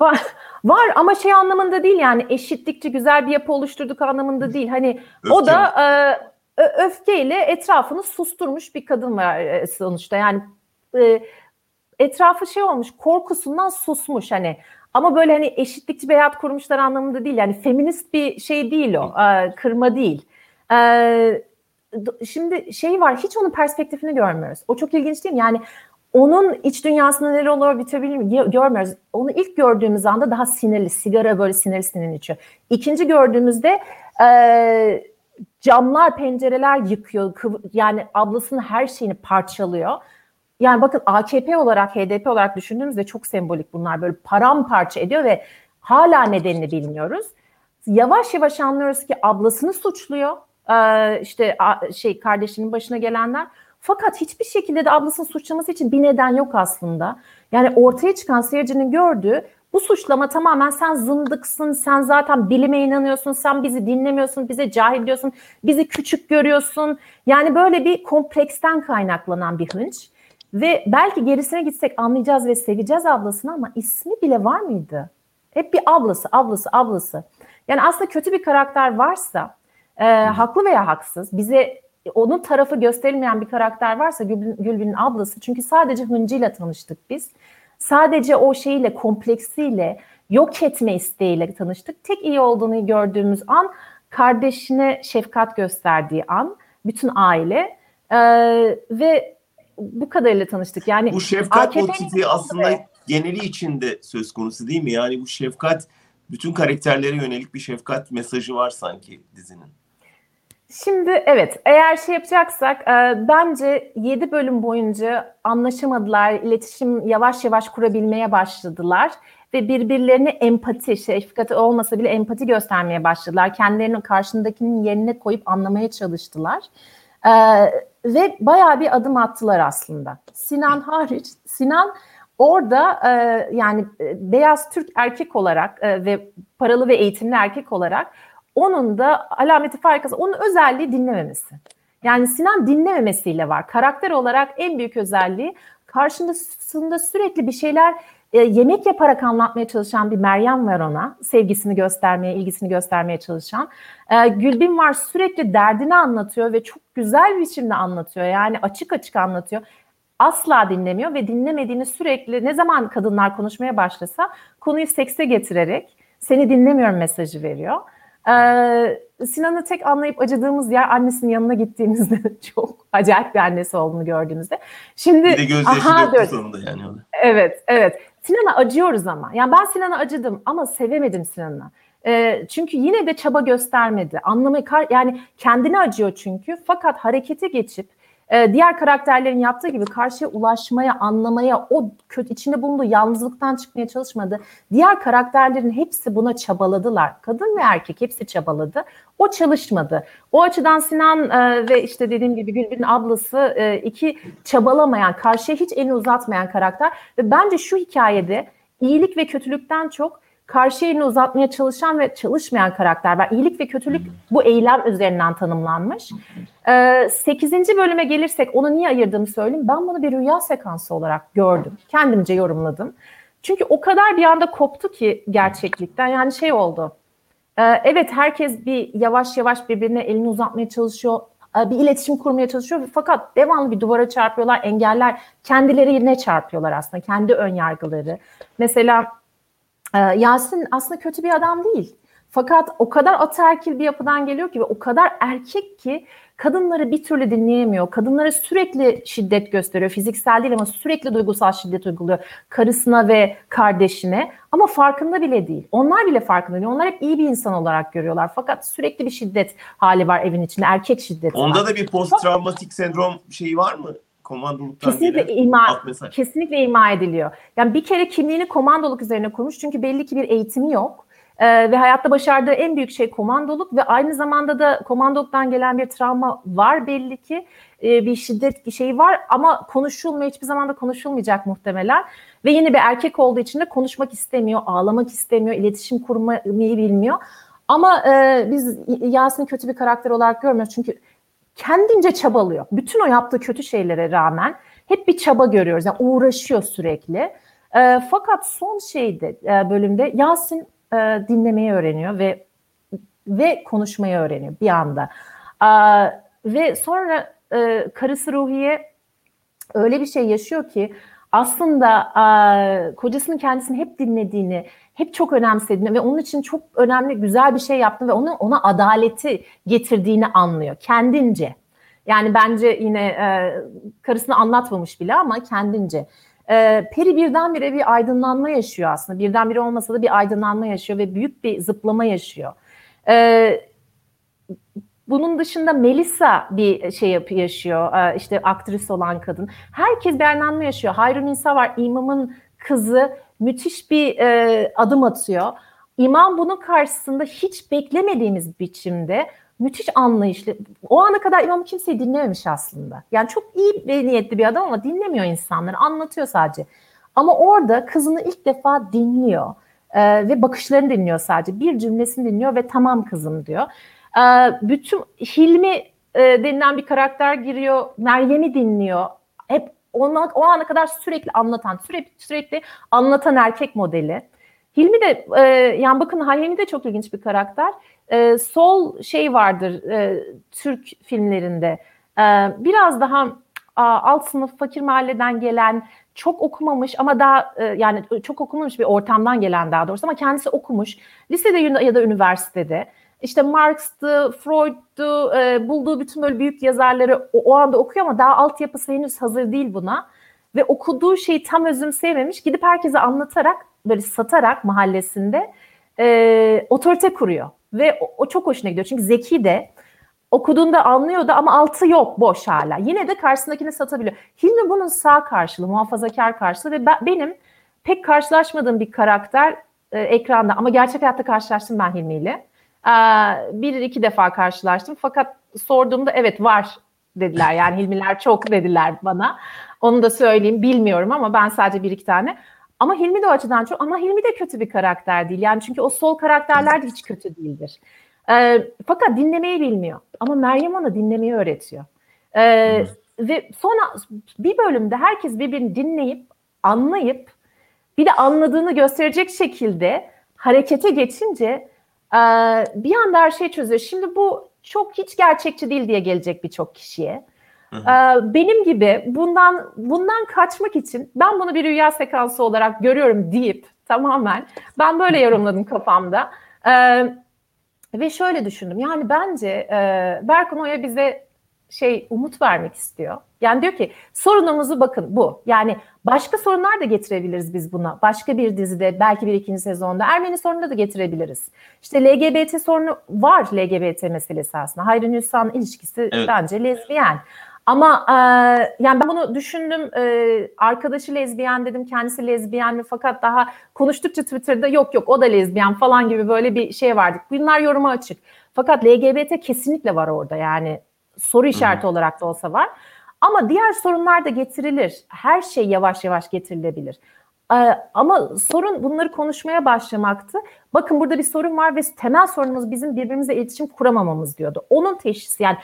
Var, var ama şey anlamında değil yani eşitlikçi güzel bir yapı oluşturduk anlamında değil. Hani o Öfke da e, öfkeyle etrafını susturmuş bir kadın var e, sonuçta. Yani e, etrafı şey olmuş korkusundan susmuş hani. Ama böyle hani eşitlikçi bir hayat kurmuşlar anlamında değil. Yani feminist bir şey değil o. e, kırma değil. E, do- şimdi şey var hiç onun perspektifini görmüyoruz. O çok ilginç değil mi? Yani onun iç dünyasında neler oluyor bitebilir mi Gö- görmüyoruz. Onu ilk gördüğümüz anda daha sinirli, sigara böyle sinirli sinirli içiyor. İkinci gördüğümüzde e, camlar, pencereler yıkıyor. Kıv- yani ablasının her şeyini parçalıyor. Yani bakın AKP olarak, HDP olarak düşündüğümüzde çok sembolik bunlar. Böyle paramparça ediyor ve hala nedenini bilmiyoruz. Yavaş yavaş anlıyoruz ki ablasını suçluyor. Ee, işte şey kardeşinin başına gelenler. Fakat hiçbir şekilde de ablasını suçlaması için bir neden yok aslında. Yani ortaya çıkan seyircinin gördüğü bu suçlama tamamen sen zındıksın, sen zaten bilime inanıyorsun, sen bizi dinlemiyorsun, bize cahil diyorsun, bizi küçük görüyorsun. Yani böyle bir kompleksten kaynaklanan bir hınç. Ve belki gerisine gitsek anlayacağız ve seveceğiz ablasını ama ismi bile var mıydı? Hep bir ablası, ablası, ablası. Yani aslında kötü bir karakter varsa, e, haklı veya haksız, bize onun tarafı gösterilmeyen bir karakter varsa Gülbin, Gülbin'in ablası. Çünkü sadece hıncıyla tanıştık biz. Sadece o şeyle, kompleksiyle, yok etme isteğiyle tanıştık. Tek iyi olduğunu gördüğümüz an kardeşine şefkat gösterdiği an, bütün aile e, ve bu kadarıyla tanıştık. Yani Bu şefkat motifi aslında ve- geneli içinde söz konusu değil mi? Yani bu şefkat bütün karakterlere yönelik bir şefkat mesajı var sanki dizinin. Şimdi evet eğer şey yapacaksak e, bence 7 bölüm boyunca anlaşamadılar, iletişim yavaş yavaş kurabilmeye başladılar ve birbirlerine empati, şefkati olmasa bile empati göstermeye başladılar. Kendilerini karşındakinin yerine koyup anlamaya çalıştılar. E, ve bayağı bir adım attılar aslında. Sinan hariç, Sinan orada e, yani e, beyaz Türk erkek olarak e, ve paralı ve eğitimli erkek olarak onun da alameti farikası, onun özelliği dinlememesi. Yani Sinan dinlememesiyle var. Karakter olarak en büyük özelliği karşısında sürekli bir şeyler e, yemek yaparak anlatmaya çalışan bir Meryem var ona. Sevgisini göstermeye, ilgisini göstermeye çalışan. E, Gülbin var sürekli derdini anlatıyor ve çok güzel bir biçimde anlatıyor. Yani açık açık anlatıyor. Asla dinlemiyor ve dinlemediğini sürekli ne zaman kadınlar konuşmaya başlasa konuyu sekse getirerek seni dinlemiyorum mesajı veriyor. Ee, Sinan'ı tek anlayıp acıdığımız yer annesinin yanına gittiğimizde [LAUGHS] çok acayip bir annesi olduğunu gördüğümüzde. Şimdi Bir de gözyaşı aha döktü sonunda yani. Evet, evet. Sinan'a acıyoruz ama. Yani ben Sinan'a acıdım ama sevemedim Sinan'ı. E, çünkü yine de çaba göstermedi. Anlamayı yani kendine acıyor çünkü. Fakat harekete geçip e, diğer karakterlerin yaptığı gibi karşıya ulaşmaya, anlamaya, o kötü içinde bulunduğu yalnızlıktan çıkmaya çalışmadı. Diğer karakterlerin hepsi buna çabaladılar. Kadın ve erkek hepsi çabaladı. O çalışmadı. O açıdan Sinan e, ve işte dediğim gibi Gülbin'in ablası e, iki çabalamayan, karşıya hiç elini uzatmayan karakter. Ve bence şu hikayede iyilik ve kötülükten çok karşı elini uzatmaya çalışan ve çalışmayan karakter var. İyilik ve kötülük bu eylem üzerinden tanımlanmış. Ee, 8. bölüme gelirsek onu niye ayırdığımı söyleyeyim. Ben bunu bir rüya sekansı olarak gördüm. Kendimce yorumladım. Çünkü o kadar bir anda koptu ki gerçeklikten. Yani şey oldu. Ee, evet herkes bir yavaş yavaş birbirine elini uzatmaya çalışıyor. Ee, bir iletişim kurmaya çalışıyor. Fakat devamlı bir duvara çarpıyorlar, engeller. Kendileri yine çarpıyorlar aslında. Kendi ön yargıları. Mesela Yasin aslında kötü bir adam değil. Fakat o kadar ataerkil bir yapıdan geliyor ki ve o kadar erkek ki kadınları bir türlü dinleyemiyor. Kadınlara sürekli şiddet gösteriyor. Fiziksel değil ama sürekli duygusal şiddet uyguluyor. Karısına ve kardeşine ama farkında bile değil. Onlar bile farkında değil. Onlar hep iyi bir insan olarak görüyorlar. Fakat sürekli bir şiddet hali var evin içinde. Erkek şiddeti Onda var. da bir post travmatik sendrom şeyi var mı? Komandoluktan kesinlikle ima, kesinlikle ima ediliyor. Yani bir kere kimliğini komandoluk üzerine kurmuş çünkü belli ki bir eğitimi yok. Ee, ve hayatta başardığı en büyük şey komandoluk ve aynı zamanda da komandoluktan gelen bir travma var belli ki ee, bir şiddet şeyi var ama konuşulmuyor hiçbir zaman da konuşulmayacak muhtemelen ve yine bir erkek olduğu için de konuşmak istemiyor, ağlamak istemiyor, iletişim kurmayı bilmiyor. Ama e, biz Yasin'i kötü bir karakter olarak görmüyoruz çünkü kendince çabalıyor. Bütün o yaptığı kötü şeylere rağmen hep bir çaba görüyoruz. Yani uğraşıyor sürekli. E, fakat son şeyde e, bölümde Yasin e, dinlemeyi öğreniyor ve ve konuşmayı öğreniyor bir anda. E, ve sonra e, karısı Ruhiye öyle bir şey yaşıyor ki aslında e, kocasının kendisini hep dinlediğini, hep çok önemsediğini ve onun için çok önemli, güzel bir şey yaptığını ve onun ona adaleti getirdiğini anlıyor kendince. Yani bence yine e, karısını anlatmamış bile ama kendince. E, Peri birdenbire bir aydınlanma yaşıyor aslında. Birdenbire olmasa da bir aydınlanma yaşıyor ve büyük bir zıplama yaşıyor. E, bunun dışında Melissa bir şey yaşıyor. E, işte aktris olan kadın. Herkes bir aydınlanma yaşıyor. Hayrun İnsa var. İmamın kızı müthiş bir e, adım atıyor. İmam bunun karşısında hiç beklemediğimiz biçimde müthiş anlayışlı. O ana kadar imam kimseyi dinlememiş aslında. Yani çok iyi bir niyetli bir adam ama dinlemiyor insanları. Anlatıyor sadece. Ama orada kızını ilk defa dinliyor. Ee, ve bakışlarını dinliyor sadece. Bir cümlesini dinliyor ve tamam kızım diyor. Ee, bütün Hilmi e, denilen bir karakter giriyor. Meryem'i dinliyor. Ona, o ana kadar sürekli anlatan, sürekli sürekli anlatan erkek modeli. Hilmi de e, yani bakın Hilmi de çok ilginç bir karakter. E, sol şey vardır e, Türk filmlerinde. E, biraz daha a, alt sınıf fakir mahalleden gelen çok okumamış ama daha e, yani çok okumamış bir ortamdan gelen daha doğrusu ama kendisi okumuş. Lisede ya da üniversitede işte Marx'tı, Freud'tu, e, bulduğu bütün böyle büyük yazarları o, o anda okuyor ama daha altyapısı henüz hazır değil buna. Ve okuduğu şeyi tam özümseyememiş, gidip herkese anlatarak, böyle satarak mahallesinde e, otorite kuruyor. Ve o, o çok hoşuna gidiyor. Çünkü zeki de okuduğunda anlıyor da ama altı yok, boş hala. Yine de karşısındakini satabiliyor. Hilmi bunun sağ karşılığı, muhafazakar karşılığı ve ben, benim pek karşılaşmadığım bir karakter e, ekranda ama gerçek hayatta karşılaştım ben Hilmi ile. E, bir iki defa karşılaştım fakat sorduğumda evet var dediler. Yani [LAUGHS] Hilmiler çok dediler bana. Onu da söyleyeyim bilmiyorum ama ben sadece bir iki tane. Ama Hilmi de o açıdan çok ama Hilmi de kötü bir karakter değil. Yani çünkü o sol karakterler de hiç kötü değildir. Ee, fakat dinlemeyi bilmiyor. Ama Meryem ona dinlemeyi öğretiyor. Ee, ve sonra bir bölümde herkes birbirini dinleyip, anlayıp bir de anladığını gösterecek şekilde harekete geçince e, bir anda her şey çözüyor. Şimdi bu çok hiç gerçekçi değil diye gelecek birçok kişiye. Hı hı. Benim gibi bundan bundan kaçmak için ben bunu bir rüya sekansı olarak görüyorum deyip tamamen ben böyle yorumladım [LAUGHS] kafamda. Ee, ve şöyle düşündüm yani bence e, Berkun Oya bize şey umut vermek istiyor. Yani diyor ki sorunumuzu bakın bu. Yani başka sorunlar da getirebiliriz biz buna. Başka bir dizide belki bir ikinci sezonda Ermeni sorununu da getirebiliriz. İşte LGBT sorunu var LGBT meselesi aslında. Hayri Nüsan ilişkisi evet. bence lezbiyen. Ama e, yani ben bunu düşündüm. E, arkadaşı lezbiyen dedim. Kendisi lezbiyen mi? Fakat daha konuştukça Twitter'da yok yok o da lezbiyen falan gibi böyle bir şey vardı. Bunlar yoruma açık. Fakat LGBT kesinlikle var orada yani soru işareti hmm. olarak da olsa var. Ama diğer sorunlar da getirilir. Her şey yavaş yavaş getirilebilir. Ee, ama sorun bunları konuşmaya başlamaktı. Bakın burada bir sorun var ve temel sorunumuz bizim birbirimizle iletişim kuramamamız diyordu. Onun teşhisi yani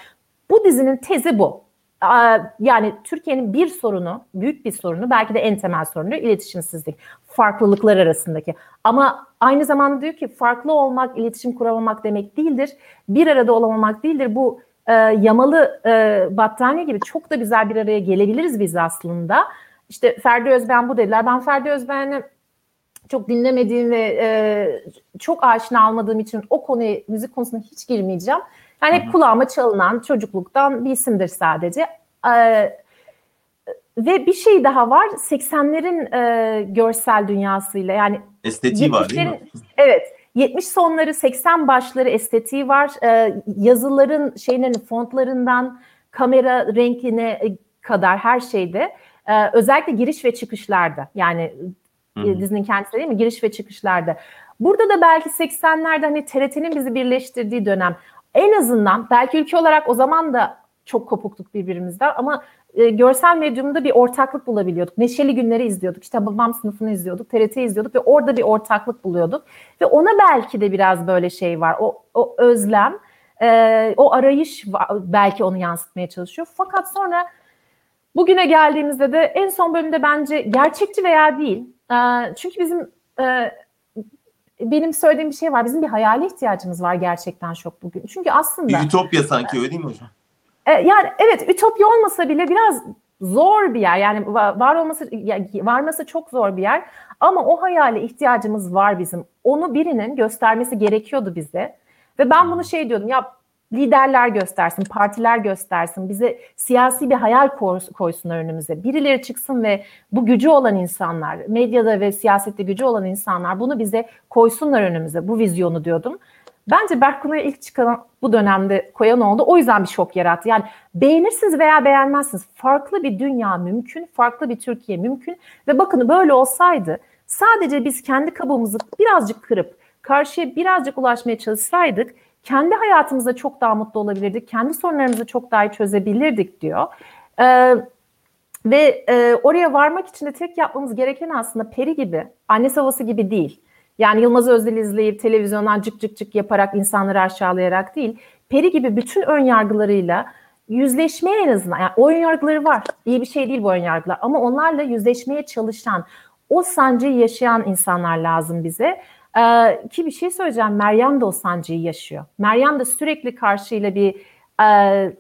bu dizinin tezi bu. Ee, yani Türkiye'nin bir sorunu, büyük bir sorunu, belki de en temel sorunu iletişimsizlik. Farklılıklar arasındaki. Ama aynı zamanda diyor ki farklı olmak, iletişim kuramamak demek değildir. Bir arada olamamak değildir. Bu e, yamalı e, battaniye gibi çok da güzel bir araya gelebiliriz biz aslında. İşte Ferdi Özben bu dediler. Ben Ferdi Özben'i çok dinlemediğim ve e, çok aşina almadığım için o konuya, müzik konusuna hiç girmeyeceğim. Yani hep kulağıma çalınan çocukluktan bir isimdir sadece. Ee, ve bir şey daha var 80'lerin e, görsel dünyasıyla yani estetiği var değil mi? Evet 70 sonları 80 başları estetiği var. Ee, yazıların şeylerin fontlarından kamera renkine kadar her şeyde. Ee, özellikle giriş ve çıkışlarda yani Hı-hı. dizinin kendisi değil mi? Giriş ve çıkışlarda. Burada da belki 80'lerde hani TRT'nin bizi birleştirdiği dönem en azından belki ülke olarak o zaman da çok kopuktuk birbirimizden ama e, görsel medyumda bir ortaklık bulabiliyorduk. Neşeli günleri izliyorduk. İşte babam sınıfını izliyorduk. TRT izliyorduk ve orada bir ortaklık buluyorduk. Ve ona belki de biraz böyle şey var. O, o özlem, e, o arayış belki onu yansıtmaya çalışıyor. Fakat sonra bugüne geldiğimizde de en son bölümde bence gerçekçi veya değil. E, çünkü bizim e, benim söylediğim bir şey var. Bizim bir hayale ihtiyacımız var gerçekten çok bugün. Çünkü aslında... Ütopya sanki öyle değil mi hocam? E, yani evet ütopya olmasa bile biraz zor bir yer. Yani var olması varması çok zor bir yer. Ama o hayale ihtiyacımız var bizim. Onu birinin göstermesi gerekiyordu bize. Ve ben bunu şey diyordum ya liderler göstersin, partiler göstersin, bize siyasi bir hayal koysunlar önümüze. Birileri çıksın ve bu gücü olan insanlar, medyada ve siyasette gücü olan insanlar bunu bize koysunlar önümüze, bu vizyonu diyordum. Bence Berkunay'a ilk çıkan bu dönemde koyan oldu. O yüzden bir şok yarattı. Yani beğenirsiniz veya beğenmezsiniz. Farklı bir dünya mümkün, farklı bir Türkiye mümkün. Ve bakın böyle olsaydı sadece biz kendi kabuğumuzu birazcık kırıp karşıya birazcık ulaşmaya çalışsaydık kendi hayatımızda çok daha mutlu olabilirdik. Kendi sorunlarımızı çok daha iyi çözebilirdik diyor. Ee, ve e, oraya varmak için de tek yapmamız gereken aslında peri gibi, anne havası gibi değil. Yani Yılmaz Özdil izleyip televizyondan cık cık cık yaparak insanları aşağılayarak değil. Peri gibi bütün ön yargılarıyla yüzleşmeye en azından. Yani o ön yargıları var. İyi bir şey değil bu ön yargılar. Ama onlarla yüzleşmeye çalışan, o sancıyı yaşayan insanlar lazım bize. Ee, ki bir şey söyleyeceğim. Meryem de o sancıyı yaşıyor. Meryem de sürekli karşıyla bir e,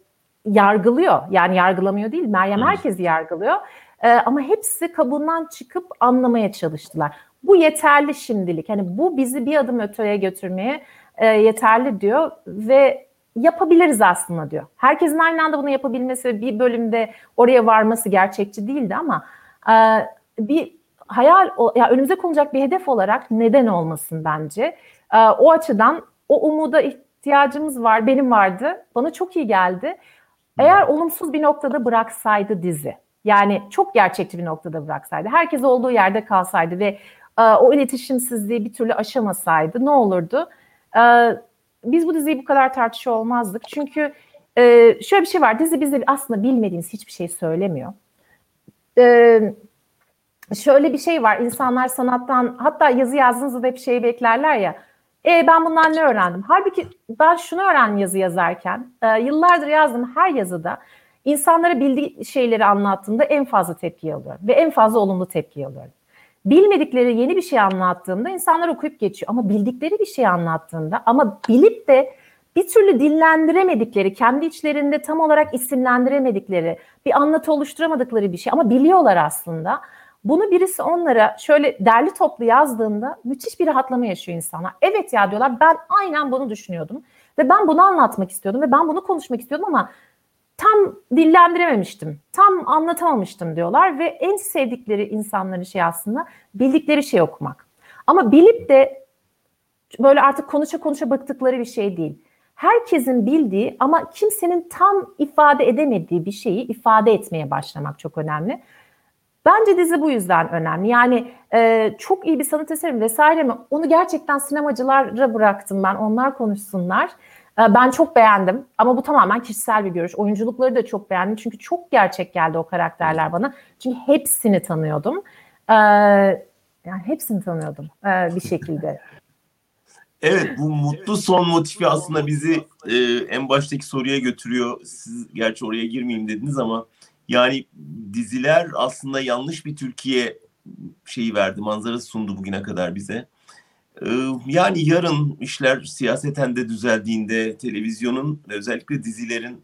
yargılıyor. Yani yargılamıyor değil. Meryem herkesi yargılıyor. Ee, ama hepsi kabuğundan çıkıp anlamaya çalıştılar. Bu yeterli şimdilik. Hani bu bizi bir adım öteye götürmeye e, yeterli diyor ve yapabiliriz aslında diyor. Herkesin aynı anda bunu yapabilmesi bir bölümde oraya varması gerçekçi değildi ama e, bir hayal ya önümüze konacak bir hedef olarak neden olmasın bence. E, o açıdan o umuda ihtiyacımız var. Benim vardı. Bana çok iyi geldi. Eğer olumsuz bir noktada bıraksaydı dizi. Yani çok gerçekçi bir noktada bıraksaydı. Herkes olduğu yerde kalsaydı ve o iletişimsizliği bir türlü aşamasaydı ne olurdu? E, biz bu diziyi bu kadar tartışıyor olmazdık. Çünkü e, şöyle bir şey var. Dizi bize aslında bilmediğiniz hiçbir şey söylemiyor. Şöyle bir şey var. İnsanlar sanattan hatta yazı yazdığınızda da hep şeyi beklerler ya. E, ben bundan ne öğrendim? Halbuki ben şunu öğrendim yazı yazarken. yıllardır yazdığım her yazıda insanlara bildiği şeyleri anlattığımda en fazla tepki alıyorum. Ve en fazla olumlu tepki alıyorum bilmedikleri yeni bir şey anlattığında insanlar okuyup geçiyor. Ama bildikleri bir şey anlattığında ama bilip de bir türlü dillendiremedikleri, kendi içlerinde tam olarak isimlendiremedikleri, bir anlatı oluşturamadıkları bir şey ama biliyorlar aslında. Bunu birisi onlara şöyle derli toplu yazdığında müthiş bir rahatlama yaşıyor insanlar. Evet ya diyorlar ben aynen bunu düşünüyordum ve ben bunu anlatmak istiyordum ve ben bunu konuşmak istiyordum ama tam dillendirememiştim, tam anlatamamıştım diyorlar ve en sevdikleri insanların şey aslında bildikleri şey okumak. Ama bilip de böyle artık konuşa konuşa bıktıkları bir şey değil. Herkesin bildiği ama kimsenin tam ifade edemediği bir şeyi ifade etmeye başlamak çok önemli. Bence dizi bu yüzden önemli. Yani e, çok iyi bir sanat eseri vesaire mi? Onu gerçekten sinemacılara bıraktım ben. Onlar konuşsunlar. E, ben çok beğendim ama bu tamamen kişisel bir görüş. Oyunculukları da çok beğendim çünkü çok gerçek geldi o karakterler bana. Çünkü hepsini tanıyordum. E, yani hepsini tanıyordum e, bir şekilde. [LAUGHS] Evet bu mutlu son motifi aslında bizi e, en baştaki soruya götürüyor. Siz gerçi oraya girmeyeyim dediniz ama yani diziler aslında yanlış bir Türkiye şeyi verdi, manzarası sundu bugüne kadar bize. Ee, yani yarın işler siyaseten de düzeldiğinde televizyonun özellikle dizilerin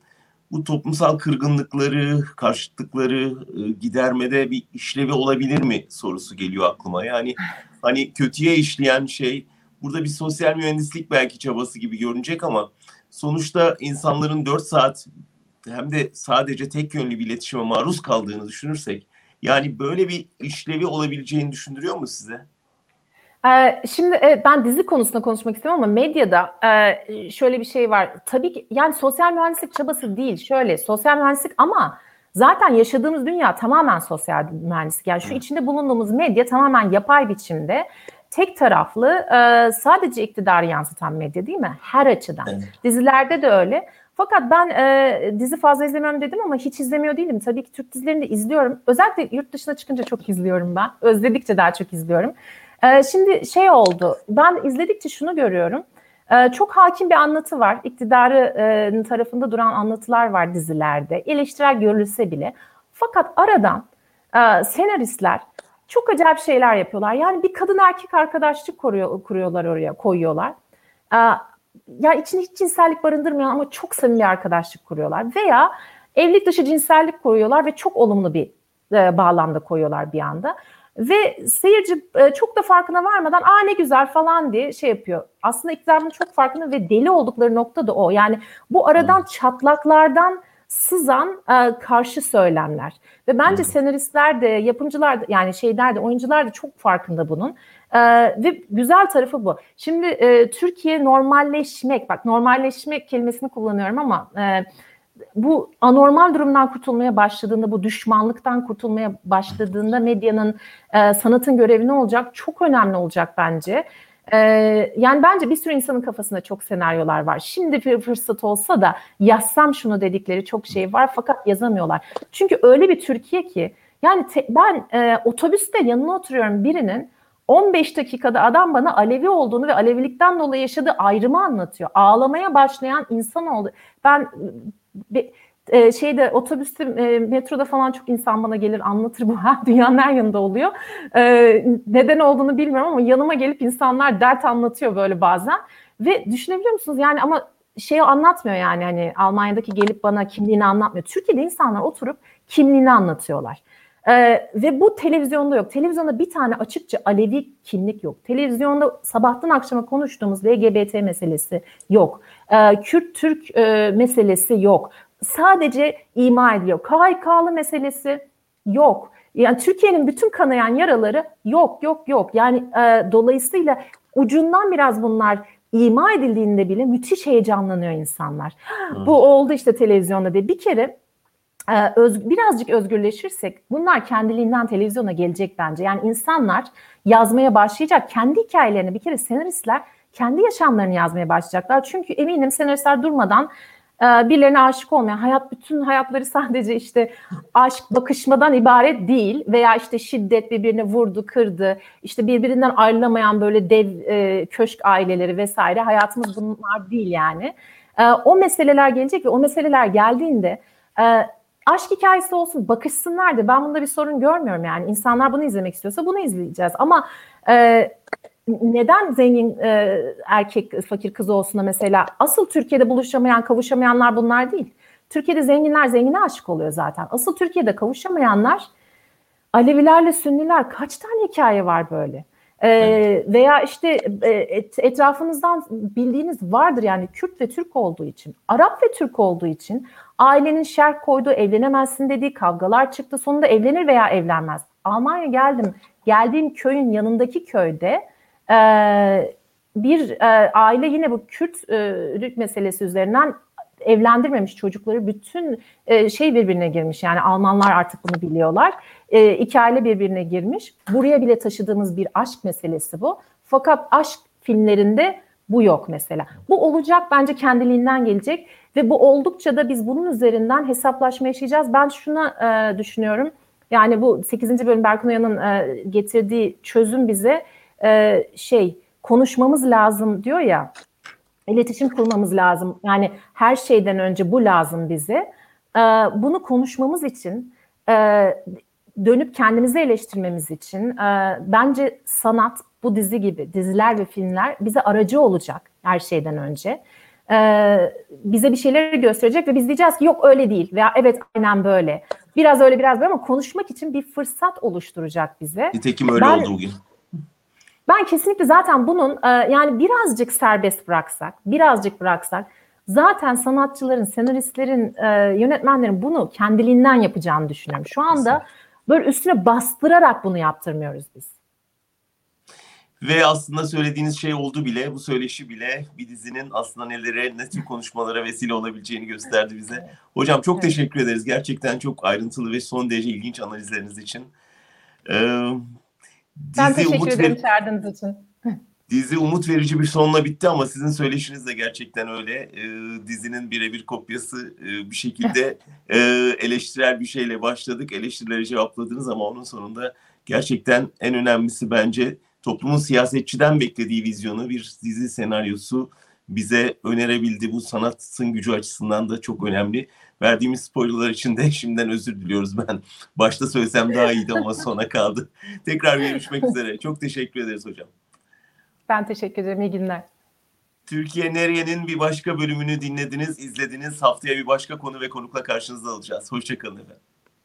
bu toplumsal kırgınlıkları, karşıtlıkları e, gidermede bir işlevi olabilir mi sorusu geliyor aklıma. Yani [LAUGHS] hani kötüye işleyen şey burada bir sosyal mühendislik belki çabası gibi görünecek ama sonuçta insanların 4 saat hem de sadece tek yönlü bir iletişime maruz kaldığını düşünürsek yani böyle bir işlevi olabileceğini düşündürüyor mu size? Ee, şimdi evet, ben dizi konusunda konuşmak istiyorum ama medyada e, şöyle bir şey var. Tabii ki yani sosyal mühendislik çabası değil. Şöyle sosyal mühendislik ama zaten yaşadığımız dünya tamamen sosyal mühendislik. Yani şu içinde bulunduğumuz medya tamamen yapay biçimde tek taraflı e, sadece iktidarı yansıtan medya değil mi? Her açıdan. Evet. Dizilerde de öyle. Fakat ben e, dizi fazla izlemiyorum dedim ama hiç izlemiyor değilim. Tabii ki Türk dizilerini de izliyorum. Özellikle yurt dışına çıkınca çok izliyorum ben. Özledikçe daha çok izliyorum. E, şimdi şey oldu. Ben izledikçe şunu görüyorum. E, çok hakim bir anlatı var. İktidarın tarafında duran anlatılar var dizilerde. Eleştirel görülse bile. Fakat aradan e, senaristler çok acayip şeyler yapıyorlar. Yani bir kadın erkek arkadaşlık kuruyor, kuruyorlar oraya, koyuyorlar. E, ya içinde hiç cinsellik barındırmayan ama çok samimi arkadaşlık kuruyorlar. Veya evlilik dışı cinsellik koyuyorlar ve çok olumlu bir e, bağlamda koyuyorlar bir anda. Ve seyirci e, çok da farkına varmadan aa ne güzel falan diye şey yapıyor. Aslında iktidarın çok farkında ve deli oldukları nokta da o. Yani bu aradan çatlaklardan sızan e, karşı söylemler. Ve bence senaristler de, yapımcılar da yani şeyler de, oyuncular da çok farkında bunun. E, ve güzel tarafı bu. Şimdi e, Türkiye normalleşmek, bak normalleşmek kelimesini kullanıyorum ama e, bu anormal durumdan kurtulmaya başladığında, bu düşmanlıktan kurtulmaya başladığında medyanın, e, sanatın görevi ne olacak? Çok önemli olacak bence. Ee, yani bence bir sürü insanın kafasında çok senaryolar var. Şimdi bir fırsat olsa da yazsam şunu dedikleri çok şey var fakat yazamıyorlar. Çünkü öyle bir Türkiye ki yani te, ben e, otobüste yanına oturuyorum birinin 15 dakikada adam bana Alevi olduğunu ve Alevilikten dolayı yaşadığı ayrımı anlatıyor. Ağlamaya başlayan insan oldu. Ben bir, e, şeyde otobüste e, metroda falan çok insan bana gelir anlatır bu [LAUGHS] ha dünyanın her yanında oluyor. E, neden olduğunu bilmiyorum ama yanıma gelip insanlar dert anlatıyor böyle bazen. Ve düşünebiliyor musunuz yani ama şeyi anlatmıyor yani hani Almanya'daki gelip bana kimliğini anlatmıyor. Türkiye'de insanlar oturup kimliğini anlatıyorlar. Ee, ve bu televizyonda yok. Televizyonda bir tane açıkça Alevi kimlik yok. Televizyonda sabahtan akşama konuştuğumuz LGBT meselesi yok. Ee, Kürt-Türk e, meselesi yok sadece ima ediliyor. KHK'lı meselesi yok. Yani Türkiye'nin bütün kanayan yaraları yok yok yok. Yani e, dolayısıyla ucundan biraz bunlar ima edildiğinde bile müthiş heyecanlanıyor insanlar. Hmm. Bu oldu işte televizyonda diye. Bir kere e, öz, birazcık özgürleşirsek bunlar kendiliğinden televizyona gelecek bence. Yani insanlar yazmaya başlayacak. Kendi hikayelerini bir kere senaristler kendi yaşamlarını yazmaya başlayacaklar. Çünkü eminim senaristler durmadan ee, birilerine aşık olmayan hayat bütün hayatları sadece işte aşk bakışmadan ibaret değil veya işte şiddet birbirine vurdu kırdı işte birbirinden ayrılamayan böyle dev e, köşk aileleri vesaire. Hayatımız bunlar değil yani. E, o meseleler gelecek ve o meseleler geldiğinde e, aşk hikayesi olsun bakışsınlar da. Ben bunda bir sorun görmüyorum yani. İnsanlar bunu izlemek istiyorsa bunu izleyeceğiz. Ama e, neden zengin e, erkek fakir kız olsun da mesela asıl Türkiye'de buluşamayan kavuşamayanlar bunlar değil. Türkiye'de zenginler zengine aşık oluyor zaten. Asıl Türkiye'de kavuşamayanlar Alevilerle Sünniler kaç tane hikaye var böyle? Ee, Evet. Veya işte e, et- etrafınızdan bildiğiniz vardır yani Kürt ve Türk olduğu için, Arap ve Türk olduğu için ailenin şerh koyduğu evlenemezsin dediği kavgalar çıktı. Sonunda evlenir veya evlenmez. Almanya geldim. Geldiğim köyün yanındaki köyde e, bir e, aile yine bu Kürtlük meselesi üzerinden evlendirmemiş çocukları bütün e, şey birbirine girmiş. Yani Almanlar artık bunu biliyorlar. E, iki aile birbirine girmiş. Buraya bile taşıdığımız bir aşk meselesi bu. Fakat aşk filmlerinde bu yok mesela. Bu olacak bence kendiliğinden gelecek ve bu oldukça da biz bunun üzerinden hesaplaşma yaşayacağız. Ben şuna e, düşünüyorum. Yani bu 8. bölüm Berkun Uyan'ın e, getirdiği çözüm bize e, şey konuşmamız lazım diyor ya iletişim kurmamız lazım. Yani her şeyden önce bu lazım bize. Ee, bunu konuşmamız için, e, dönüp kendimizi eleştirmemiz için e, bence sanat, bu dizi gibi diziler ve filmler bize aracı olacak her şeyden önce. Ee, bize bir şeyleri gösterecek ve biz diyeceğiz ki yok öyle değil veya evet aynen böyle. Biraz öyle biraz böyle ama konuşmak için bir fırsat oluşturacak bize. Nitekim öyle Ben- oldu bugün. Ben kesinlikle zaten bunun e, yani birazcık serbest bıraksak, birazcık bıraksak zaten sanatçıların, senaristlerin, e, yönetmenlerin bunu kendiliğinden yapacağını düşünüyorum. Şu anda böyle üstüne bastırarak bunu yaptırmıyoruz biz. Ve aslında söylediğiniz şey oldu bile, bu söyleşi bile bir dizinin aslında nelere, ne tür konuşmalara vesile olabileceğini gösterdi bize. Hocam çok teşekkür ederiz. Gerçekten çok ayrıntılı ve son derece ilginç analizleriniz için. Ee, Ben dizi teşekkür umut ederim ver- çağırdığınız için. [LAUGHS] Dizi umut verici bir sonla bitti ama sizin söyleşiniz de gerçekten öyle. Ee, dizinin birebir kopyası e, bir şekilde [LAUGHS] e, eleştirel bir şeyle başladık. Eleştirileri cevapladınız ama onun sonunda gerçekten en önemlisi bence toplumun siyasetçiden beklediği vizyonu bir dizi senaryosu bize önerebildi. Bu sanatın gücü açısından da çok önemli. Verdiğimiz spoilerlar için de [LAUGHS] şimdiden özür diliyoruz ben. Başta söylesem daha iyiydi ama sona kaldı. Tekrar görüşmek üzere. Çok teşekkür ederiz hocam. Ben teşekkür ederim. İyi günler. Türkiye Nereye'nin bir başka bölümünü dinlediniz, izlediniz. Haftaya bir başka konu ve konukla karşınızda olacağız. Hoşçakalın efendim.